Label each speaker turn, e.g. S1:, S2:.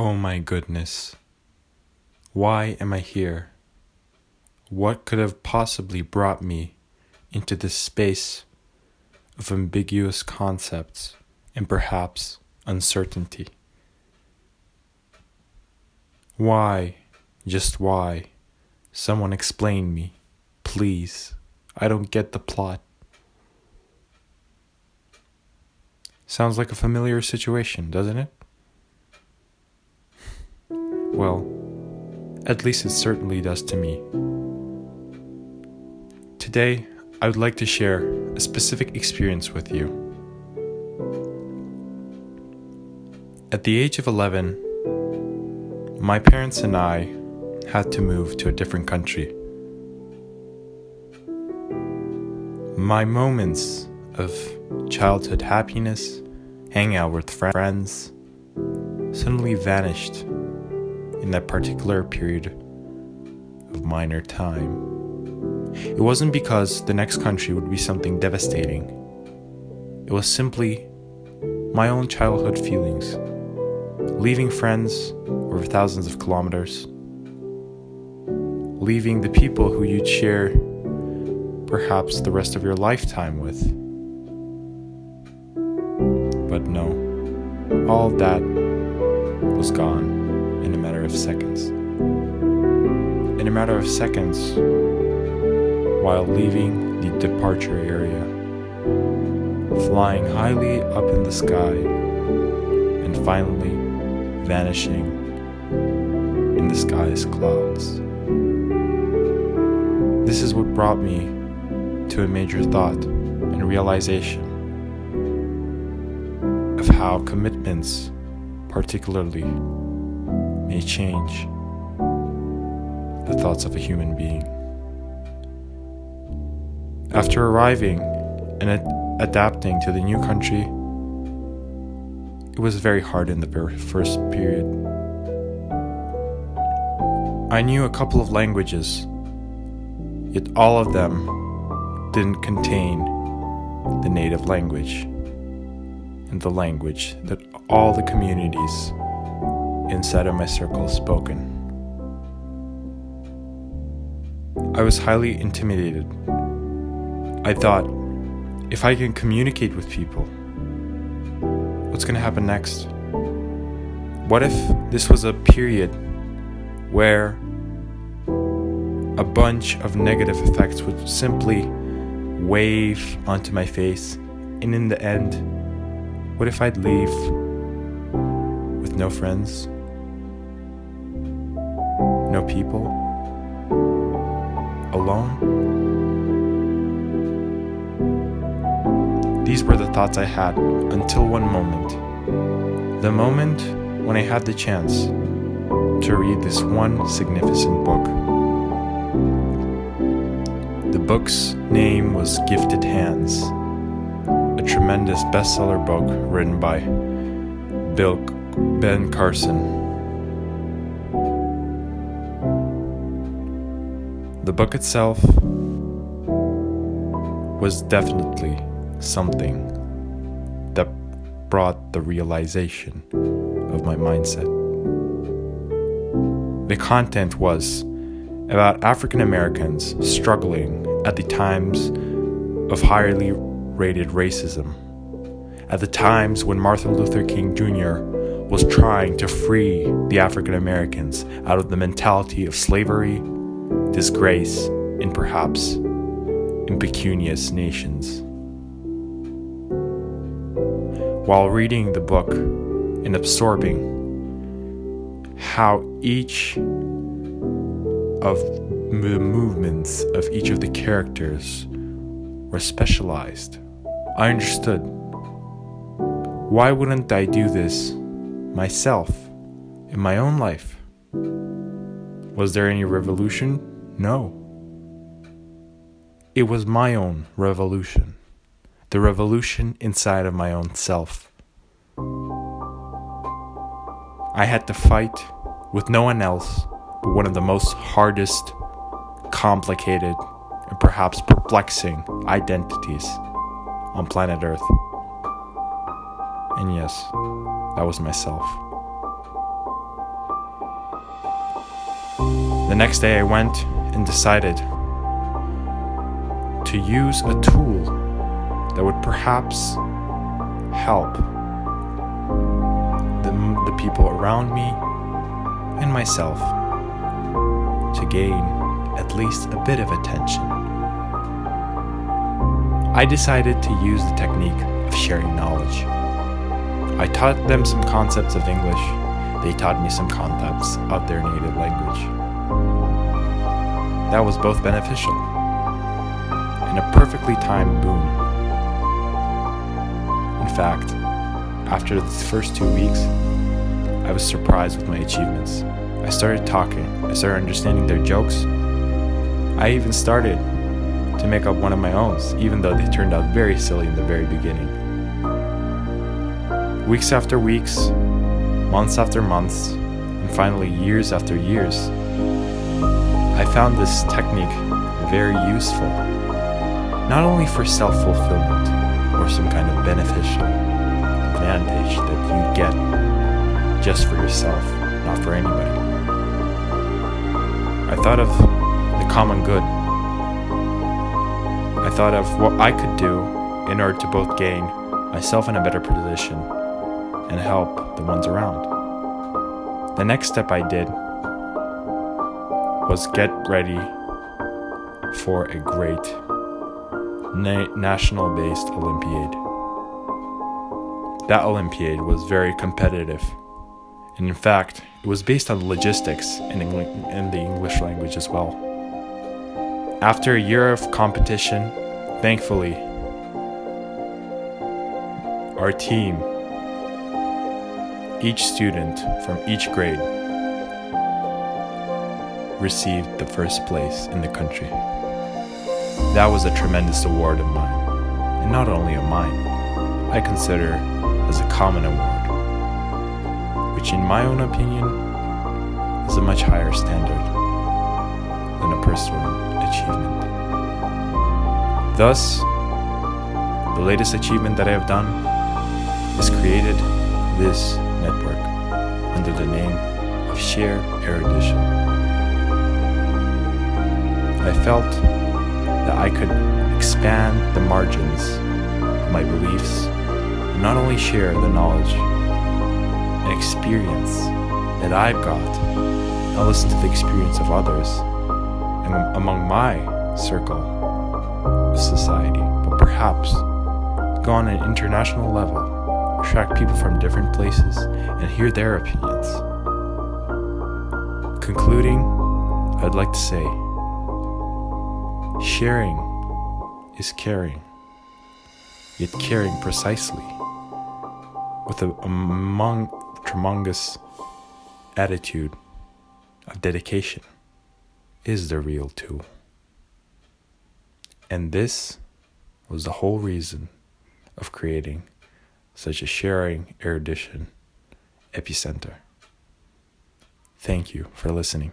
S1: Oh my goodness. Why am I here? What could have possibly brought me into this space of ambiguous concepts and perhaps uncertainty? Why, just why? Someone explain me, please. I don't get the plot. Sounds like a familiar situation, doesn't it? Well, at least it certainly does to me. Today, I would like to share a specific experience with you. At the age of 11, my parents and I had to move to a different country. My moments of childhood happiness, hanging out with friends, suddenly vanished in that particular period of minor time. It wasn't because the next country would be something devastating, it was simply my own childhood feelings. Leaving friends over thousands of kilometers, leaving the people who you'd share perhaps the rest of your lifetime with. But no, all that was gone of seconds. In a matter of seconds, while leaving the departure area, flying highly up in the sky, and finally vanishing in the sky's clouds. This is what brought me to a major thought and realization of how commitments, particularly may change the thoughts of a human being. After arriving and ad- adapting to the new country, it was very hard in the first period. I knew a couple of languages, yet all of them didn't contain the native language and the language that all the communities inside of my circle spoken. I was highly intimidated. I thought, if I can communicate with people, what's going to happen next? What if this was a period where a bunch of negative effects would simply wave onto my face, and in the end, what if I'd leave with no friends? No people, alone. These were the thoughts I had until one moment. The moment when I had the chance to read this one significant book. The book's name was Gifted Hands, a tremendous bestseller book written by Bill Ben Carson. The book itself was definitely something that brought the realization of my mindset. The content was about African Americans struggling at the times of highly rated racism, at the times when Martin Luther King Jr. was trying to free the African Americans out of the mentality of slavery disgrace, and perhaps impecunious nations. While reading the book and absorbing how each of the movements of each of the characters were specialized, I understood. Why wouldn't I do this myself in my own life? Was there any revolution? No. It was my own revolution, the revolution inside of my own self. I had to fight with no one else but one of the most hardest, complicated, and perhaps perplexing identities on planet Earth. And yes, that was myself. The next day I went and decided to use a tool that would perhaps help the, the people around me and myself to gain at least a bit of attention. I decided to use the technique of sharing knowledge. I taught them some concepts of English, they taught me some concepts of their native language. That was both beneficial and a perfectly timed boom. In fact, after the first two weeks, I was surprised with my achievements. I started talking, I started understanding their jokes. I even started to make up one of my own, even though they turned out very silly in the very beginning. Weeks after weeks, months after months, and finally years after years, I found this technique very useful, not only for self fulfillment or some kind of beneficial advantage that you get just for yourself, not for anybody. I thought of the common good. I thought of what I could do in order to both gain myself in a better position and help the ones around. The next step I did was get ready for a great na- national based Olympiad. That Olympiad was very competitive. And in fact, it was based on logistics in, in the English language as well. After a year of competition, thankfully, our team, each student from each grade, received the first place in the country. That was a tremendous award of mine, and not only of mine, I consider as a common award, which, in my own opinion, is a much higher standard than a personal achievement. Thus, the latest achievement that I have done is created this network under the name of Share Erudition. I felt that I could expand the margins of my beliefs and not only share the knowledge and experience that I've got and listen to the experience of others and among my circle of society, but perhaps go on an international level, attract people from different places, and hear their opinions. Concluding, I'd like to say sharing is caring, yet caring precisely with a, among, tremendous attitude of dedication is the real tool. And this was the whole reason of creating such a sharing erudition epicenter. Thank you for listening.